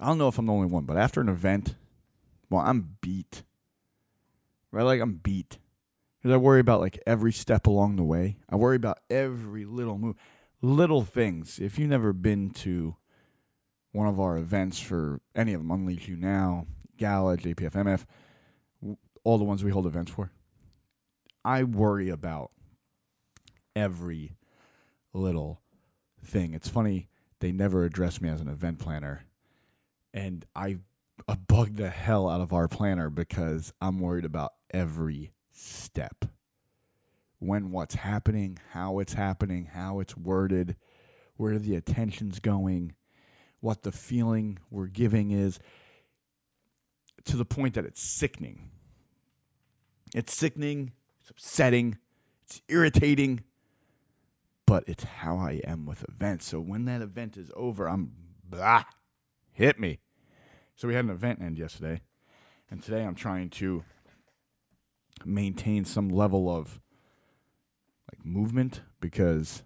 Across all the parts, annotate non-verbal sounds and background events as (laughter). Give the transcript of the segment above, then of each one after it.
I don't know if I'm the only one, but after an event, well, I'm beat. Right? Like I'm beat. Because I worry about like every step along the way. I worry about every little move, little things. If you've never been to one of our events for any of them, Unleash You Now, Gala, JPFMF, all the ones we hold events for, I worry about every little thing. It's funny, they never address me as an event planner. And I bug the hell out of our planner because I'm worried about every step. When what's happening, how it's happening, how it's worded, where the attention's going, what the feeling we're giving is, to the point that it's sickening. It's sickening, it's upsetting, it's irritating, but it's how I am with events. So when that event is over, I'm blah, hit me. So we had an event end yesterday, and today I'm trying to maintain some level of like movement because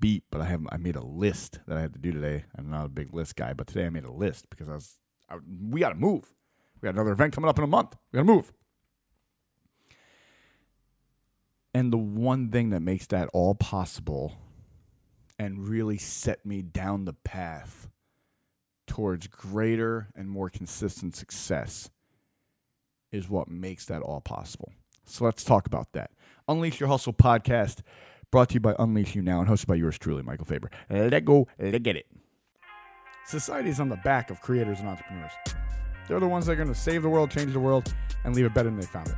beat, but I have I made a list that I had to do today. I'm not a big list guy, but today I made a list because I was I, we got to move. We got another event coming up in a month. We got to move. And the one thing that makes that all possible and really set me down the path towards greater and more consistent success is what makes that all possible. So let's talk about that. Unleash Your Hustle podcast, brought to you by Unleash You Now and hosted by yours truly, Michael Faber. Let go, let get it. Society is on the back of creators and entrepreneurs. They're the ones that are going to save the world, change the world, and leave it better than they found it.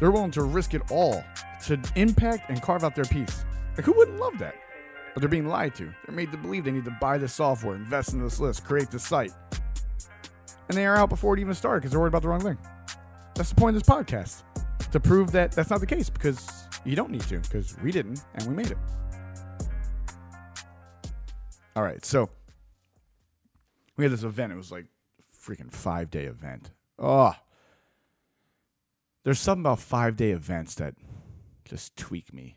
They're willing to risk it all to impact and carve out their piece. Like, who wouldn't love that? But they're being lied to. They're made to believe they need to buy this software, invest in this list, create this site. And they are out before it even started because they're worried about the wrong thing. That's the point of this podcast to prove that that's not the case because you don't need to because we didn't and we made it. All right, so we had this event. It was like freaking five day event. Oh, there's something about five day events that just tweak me.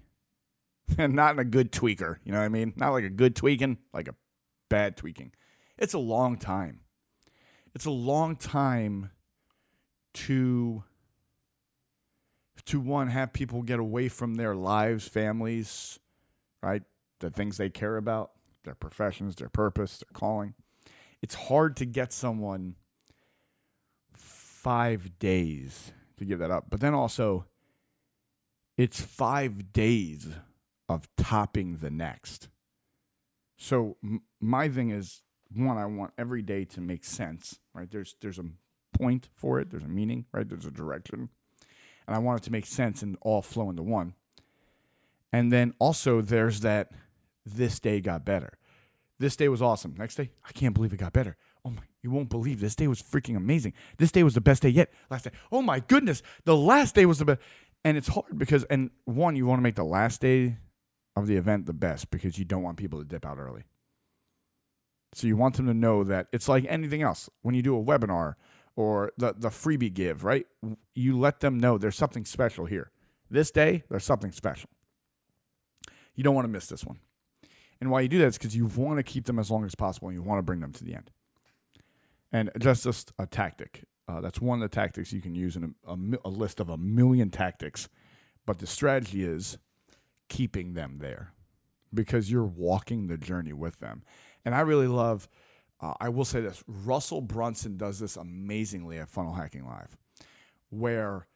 (laughs) and not in a good tweaker, you know what I mean? Not like a good tweaking, like a bad tweaking. It's a long time. It's a long time to to one have people get away from their lives, families, right? The things they care about, their professions, their purpose, their calling. It's hard to get someone 5 days to give that up. But then also it's 5 days of topping the next. So m- my thing is one I want every day to make sense, right? There's there's a point for it, there's a meaning, right? There's a direction. And I want it to make sense and all flow into one. And then also there's that this day got better. This day was awesome. Next day, I can't believe it got better. Oh my, you won't believe this day was freaking amazing. This day was the best day yet. Last day, oh my goodness, the last day was the best. And it's hard because, and one, you want to make the last day of the event the best because you don't want people to dip out early. So you want them to know that it's like anything else. When you do a webinar or the, the freebie give, right? You let them know there's something special here. This day, there's something special. You don't want to miss this one. And why you do that is because you want to keep them as long as possible and you want to bring them to the end. And that's just a tactic. Uh, that's one of the tactics you can use in a, a, a list of a million tactics. But the strategy is keeping them there because you're walking the journey with them. And I really love, uh, I will say this Russell Brunson does this amazingly at Funnel Hacking Live, where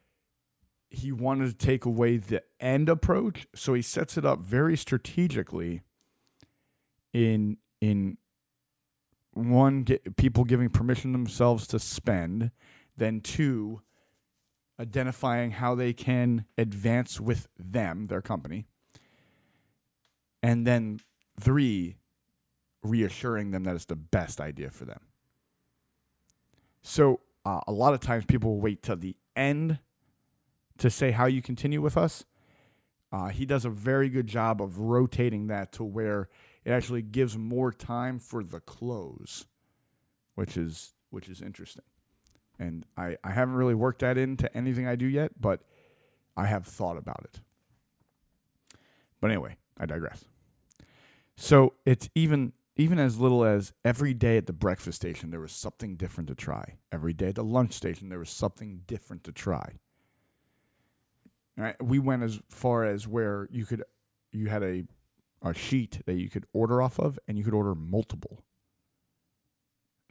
he wanted to take away the end approach. So he sets it up very strategically in, in, one get people giving permission themselves to spend then two identifying how they can advance with them their company and then three, reassuring them that it's the best idea for them. So uh, a lot of times people wait till the end to say how you continue with us. Uh, he does a very good job of rotating that to where it actually gives more time for the close, which is which is interesting. And I, I haven't really worked that into anything I do yet, but I have thought about it. But anyway, I digress. So it's even even as little as every day at the breakfast station, there was something different to try. Every day at the lunch station, there was something different to try. All right, we went as far as where you could, you had a, a sheet that you could order off of, and you could order multiple.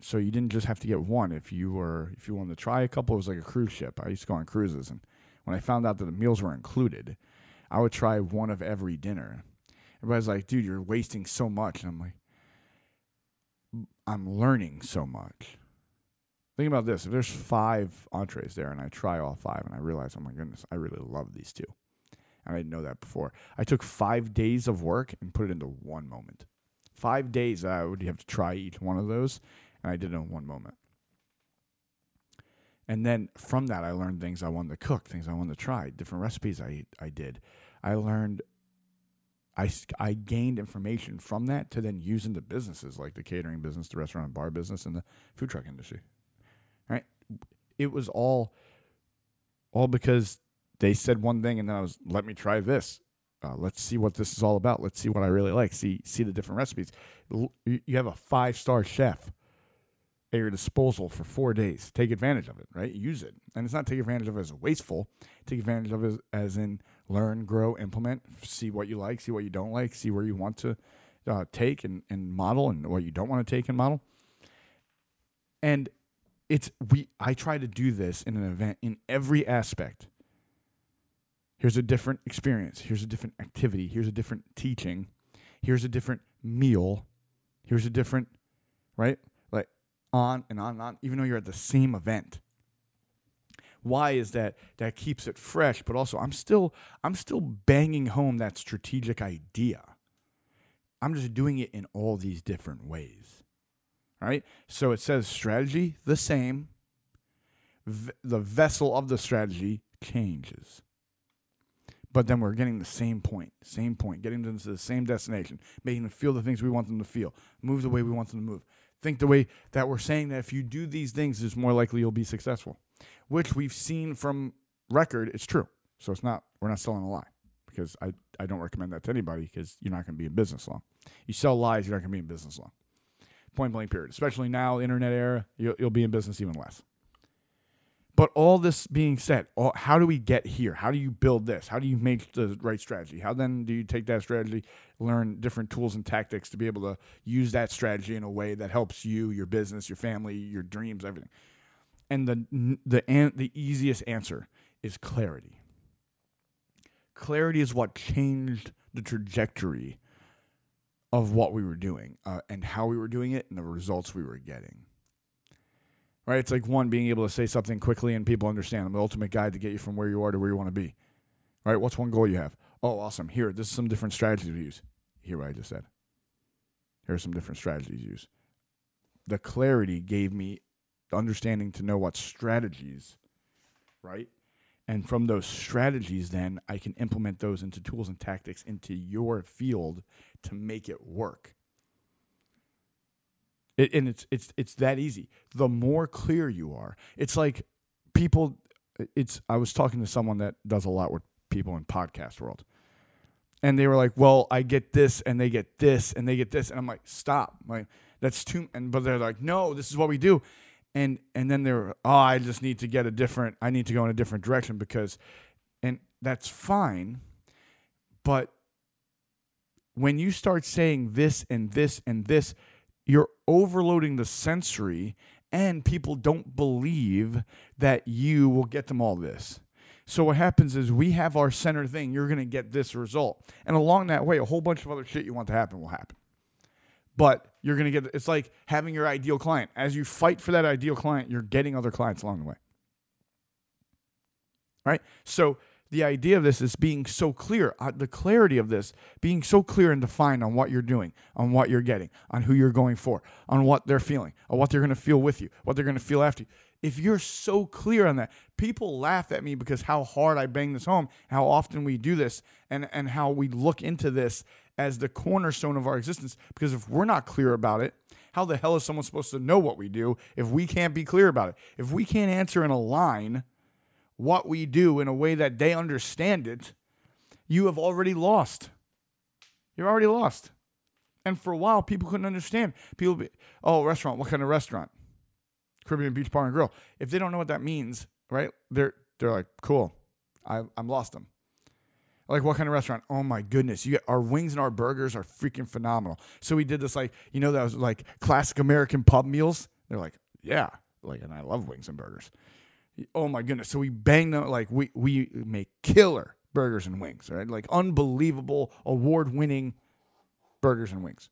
So you didn't just have to get one. If you were, if you wanted to try a couple, it was like a cruise ship. I used to go on cruises, and when I found out that the meals were included, I would try one of every dinner. Everybody's like, "Dude, you're wasting so much," and I'm like I'm learning so much. Think about this. If there's five entrees there and I try all five and I realize, oh my goodness, I really love these two. And I didn't know that before. I took five days of work and put it into one moment. Five days I would have to try each one of those, and I did it in one moment. And then from that, I learned things I wanted to cook, things I wanted to try, different recipes I, I did. I learned I, I gained information from that to then use into businesses like the catering business, the restaurant and bar business, and the food truck industry. Right? It was all all because they said one thing, and then I was, let me try this. Uh, let's see what this is all about. Let's see what I really like. See see the different recipes. You have a five star chef at your disposal for four days. Take advantage of it, right? Use it, and it's not take advantage of it as wasteful. Take advantage of it as, as in learn, grow, implement, see what you like, see what you don't like, see where you want to uh, take and, and model and what you don't want to take and model. And it's we I try to do this in an event in every aspect. Here's a different experience. Here's a different activity. Here's a different teaching. Here's a different meal. Here's a different, right? Like on and on and on, even though you're at the same event why is that that keeps it fresh but also i'm still i'm still banging home that strategic idea. I'm just doing it in all these different ways right? So it says strategy the same. V- the vessel of the strategy changes. But then we're getting the same point, same point, getting them to the same destination, making them feel the things we want them to feel, move the way we want them to move, think the way that we're saying that if you do these things, it's more likely you'll be successful which we've seen from record, it's true. So it's not we're not selling a lie because I, I don't recommend that to anybody because you're not going to be in business long. You sell lies, you're not going to be in business long. Point blank period. Especially now, internet era, you'll, you'll be in business even less. But all this being said, all, how do we get here? How do you build this? How do you make the right strategy? How then do you take that strategy, learn different tools and tactics to be able to use that strategy in a way that helps you, your business, your family, your dreams, everything? And the the an, the easiest answer is clarity. Clarity is what changed the trajectory of what we were doing uh, and how we were doing it and the results we were getting. Right? It's like one being able to say something quickly and people understand. I'm the ultimate guide to get you from where you are to where you want to be. Right? What's one goal you have? Oh, awesome. Here, this is some different strategies we use. Hear what I just said. Here are some different strategies used. The clarity gave me understanding to know what strategies, right? And from those strategies, then I can implement those into tools and tactics into your field to make it work. It, and it's it's it's that easy. The more clear you are, it's like people. It's I was talking to someone that does a lot with people in podcast world, and they were like, "Well, I get this, and they get this, and they get this," and I'm like, "Stop!" Like that's too. And but they're like, "No, this is what we do," and and then they're oh I just need to get a different I need to go in a different direction because and that's fine but when you start saying this and this and this you're overloading the sensory and people don't believe that you will get them all this. So what happens is we have our center thing you're going to get this result. And along that way a whole bunch of other shit you want to happen will happen. But you're going to get it's like having your ideal client. As you fight for that ideal client, you're getting other clients along the way. Right? So the idea of this is being so clear, uh, the clarity of this, being so clear and defined on what you're doing, on what you're getting, on who you're going for, on what they're feeling, on what they're going to feel with you, what they're going to feel after you. If you're so clear on that, people laugh at me because how hard I bang this home, how often we do this, and, and how we look into this as the cornerstone of our existence. Because if we're not clear about it, how the hell is someone supposed to know what we do if we can't be clear about it? If we can't answer in a line what we do in a way that they understand it, you have already lost. You're already lost. And for a while, people couldn't understand. People be, oh, restaurant, what kind of restaurant? Caribbean Beach Bar and Grill. If they don't know what that means, right? They're they're like, cool. I I'm lost them. Like what kind of restaurant? Oh my goodness! You get our wings and our burgers are freaking phenomenal. So we did this like you know that was like classic American pub meals. They're like, yeah, like, and I love wings and burgers. Oh my goodness! So we bang them like we we make killer burgers and wings, right? Like unbelievable, award winning burgers and wings.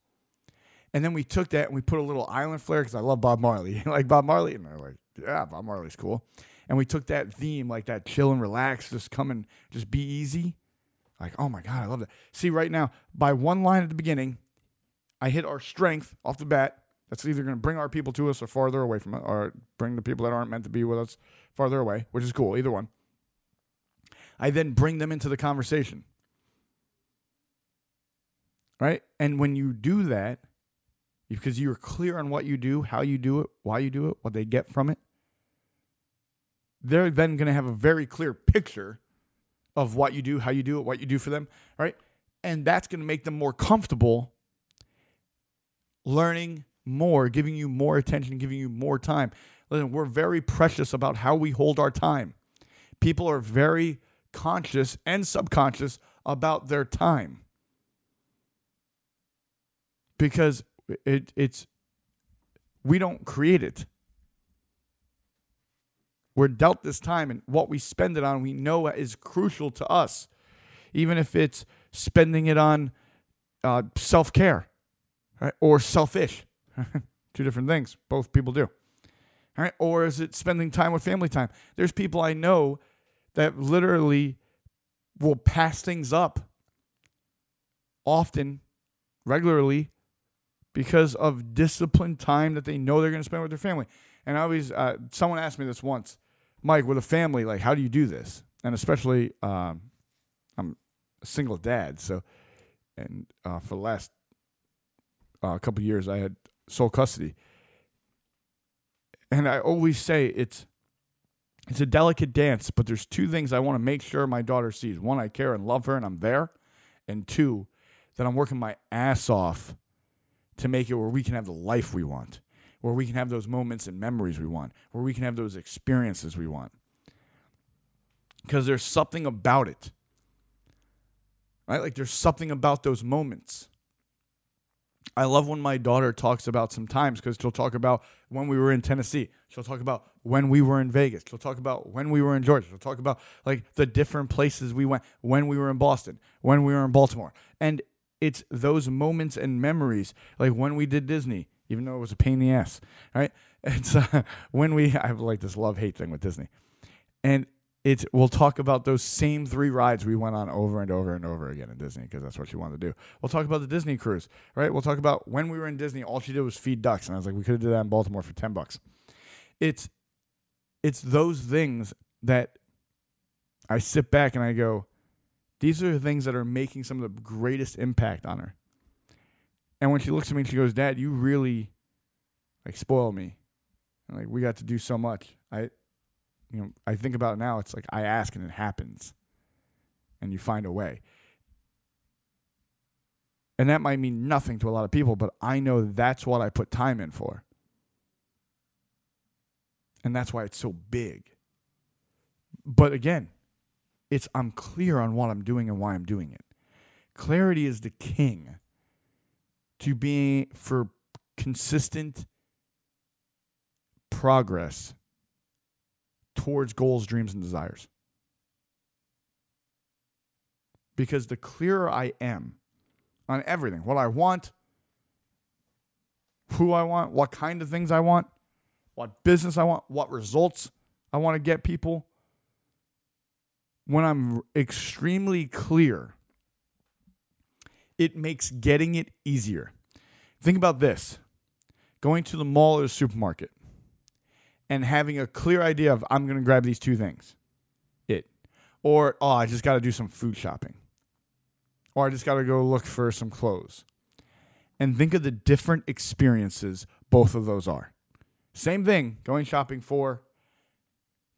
And then we took that and we put a little island flair because I love Bob Marley. (laughs) like Bob Marley? And they're like, yeah, Bob Marley's cool. And we took that theme, like that chill and relax, just come and just be easy. Like, oh my God, I love that. See, right now, by one line at the beginning, I hit our strength off the bat. That's either going to bring our people to us or farther away from it, or bring the people that aren't meant to be with us farther away, which is cool, either one. I then bring them into the conversation. Right? And when you do that, because you're clear on what you do, how you do it, why you do it, what they get from it, they're then going to have a very clear picture of what you do, how you do it, what you do for them, right? And that's going to make them more comfortable learning more, giving you more attention, giving you more time. Listen, we're very precious about how we hold our time. People are very conscious and subconscious about their time because it, it's we don't create it. We're dealt this time, and what we spend it on, we know is crucial to us, even if it's spending it on uh, self care right? or selfish. (laughs) Two different things. Both people do. Right. Or is it spending time with family time? There's people I know that literally will pass things up often, regularly, because of disciplined time that they know they're going to spend with their family. And I always, uh, someone asked me this once, Mike, with a family, like, how do you do this? And especially, um, I'm a single dad, so, and uh, for the last uh, couple years, I had sole custody. And I always say it's it's a delicate dance, but there's two things I want to make sure my daughter sees. One, I care and love her and I'm there. And two, that I'm working my ass off to make it where we can have the life we want, where we can have those moments and memories we want, where we can have those experiences we want. Because there's something about it, right? Like there's something about those moments. I love when my daughter talks about some times because she'll talk about when we were in Tennessee. She'll talk about when we were in Vegas. She'll talk about when we were in Georgia. She'll talk about like the different places we went, when we were in Boston, when we were in Baltimore. And it's those moments and memories, like when we did Disney, even though it was a pain in the ass, right? (laughs) It's when we I have like this love hate thing with Disney, and it's we'll talk about those same three rides we went on over and over and over again in Disney because that's what she wanted to do. We'll talk about the Disney cruise, right? We'll talk about when we were in Disney, all she did was feed ducks, and I was like, we could have did that in Baltimore for ten bucks. It's it's those things that I sit back and I go, these are the things that are making some of the greatest impact on her. And when she looks at me she goes, Dad, you really like spoil me. And, like we got to do so much. I you know, I think about it now, it's like I ask and it happens. And you find a way. And that might mean nothing to a lot of people, but I know that's what I put time in for. And that's why it's so big. But again, it's I'm clear on what I'm doing and why I'm doing it. Clarity is the king to being for consistent progress towards goals, dreams, and desires. Because the clearer I am on everything, what I want, who I want, what kind of things I want, what business I want, what results I want to get people, when I'm extremely clear, it makes getting it easier. Think about this going to the mall or the supermarket and having a clear idea of I'm going to grab these two things. It. Or, oh, I just got to do some food shopping. Or I just got to go look for some clothes. And think of the different experiences both of those are. Same thing, going shopping for,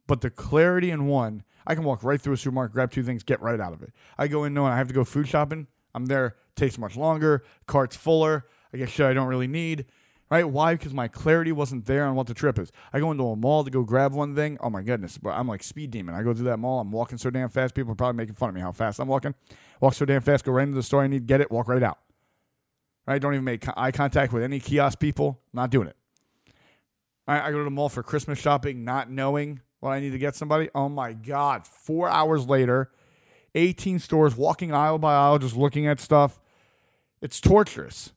but the clarity in one I can walk right through a supermarket, grab two things, get right out of it. I go in knowing I have to go food shopping. I'm there, takes much longer, cart's fuller. I get shit I don't really need. Right? Why? Because my clarity wasn't there on what the trip is. I go into a mall to go grab one thing. Oh my goodness. But I'm like speed demon. I go through that mall. I'm walking so damn fast. People are probably making fun of me how fast I'm walking. Walk so damn fast, go right into the store I need, get it, walk right out. Right? Don't even make eye contact with any kiosk people. Not doing it. I, I go to the mall for Christmas shopping, not knowing what I need to get somebody. Oh my God. Four hours later, 18 stores, walking aisle by aisle, just looking at stuff. It's torturous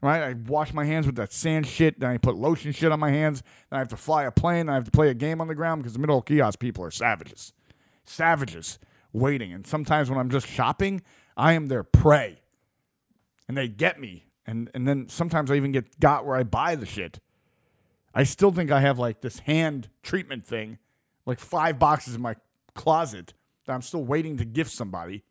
right? I wash my hands with that sand shit. Then I put lotion shit on my hands. Then I have to fly a plane. Then I have to play a game on the ground because the middle kiosk people are savages. Savages waiting. And sometimes when I'm just shopping, I am their prey. And they get me. And, and then sometimes I even get got where I buy the shit. I still think I have like this hand treatment thing, like five boxes in my closet that I'm still waiting to gift somebody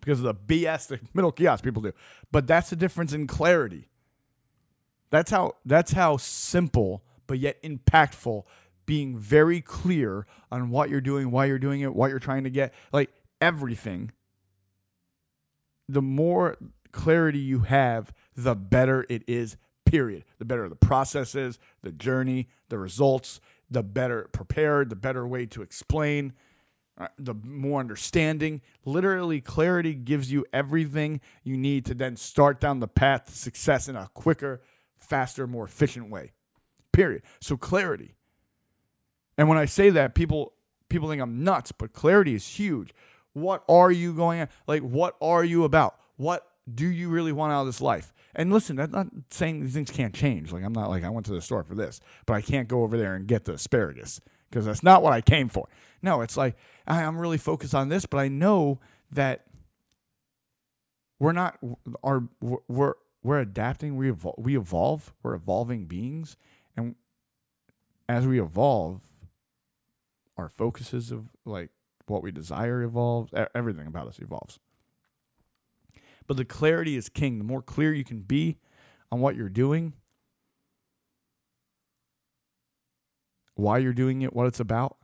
because of the BS the (laughs) middle kiosk people do. But that's the difference in clarity. That's how that's how simple but yet impactful being very clear on what you're doing, why you're doing it, what you're trying to get, like everything. The more clarity you have, the better it is, period. The better the process is, the journey, the results, the better prepared, the better way to explain, Uh, the more understanding. Literally, clarity gives you everything you need to then start down the path to success in a quicker, faster, more efficient way. Period. So clarity. And when I say that, people people think I'm nuts, but clarity is huge. What are you going at? Like, what are you about? What do you really want out of this life? And listen, that's not saying these things can't change. Like, I'm not like I went to the store for this, but I can't go over there and get the asparagus because that's not what I came for. No, it's like I'm really focused on this, but I know that we're not are we're we're adapting. We evolve, we evolve. We're evolving beings, and as we evolve, our focuses of like what we desire evolves. Everything about us evolves. But the clarity is king. The more clear you can be on what you're doing, why you're doing it, what it's about,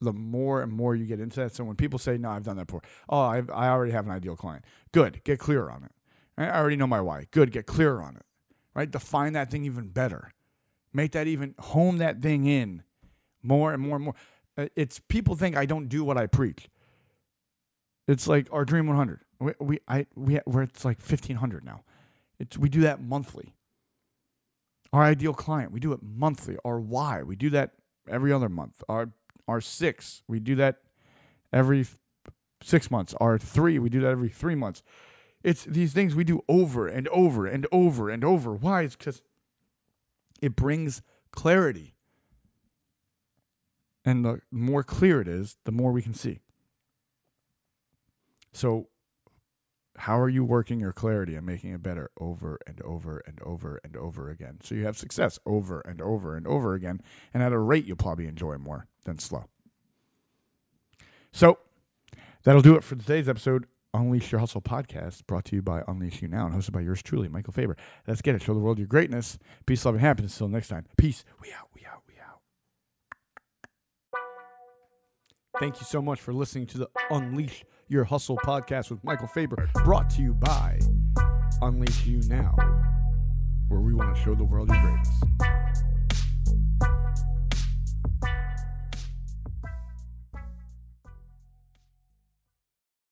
the more and more you get into that. So when people say, "No, I've done that before," oh, I've, I already have an ideal client. Good, get clear on it. I already know my why. Good, get clear on it. Right, define that thing even better. Make that even home that thing in more and more and more. Uh, it's people think I don't do what I preach. It's like our Dream 100. We, we I we we're it's like 1500 now. It's we do that monthly. Our ideal client, we do it monthly. Our why, we do that every other month. Our our six, we do that every six months. Our three, we do that every three months. It's these things we do over and over and over and over. Why? It's because it brings clarity. And the more clear it is, the more we can see. So how are you working your clarity and making it better over and over and over and over again? So you have success over and over and over again, and at a rate you'll probably enjoy more than slow. So that'll do it for today's episode. Unleash Your Hustle podcast brought to you by Unleash You Now and hosted by yours truly, Michael Faber. Let's get it. Show the world your greatness. Peace, love, and happiness. Until next time. Peace. We out. We out. We out. Thank you so much for listening to the Unleash your Hustle podcast with Michael Faber, brought to you by Unleash You Now, where we want to show the world your greatness.